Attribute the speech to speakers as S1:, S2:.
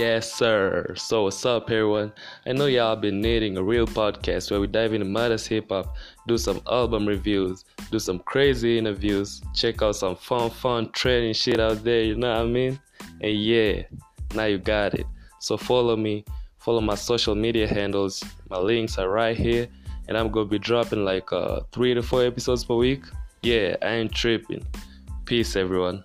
S1: Yes, sir. So, what's up, everyone? I know y'all been needing a real podcast where we dive into modest hip hop, do some album reviews, do some crazy interviews, check out some fun, fun trending shit out there, you know what I mean? And yeah, now you got it. So, follow me, follow my social media handles. My links are right here, and I'm gonna be dropping like uh, three to four episodes per week. Yeah, I ain't tripping. Peace, everyone.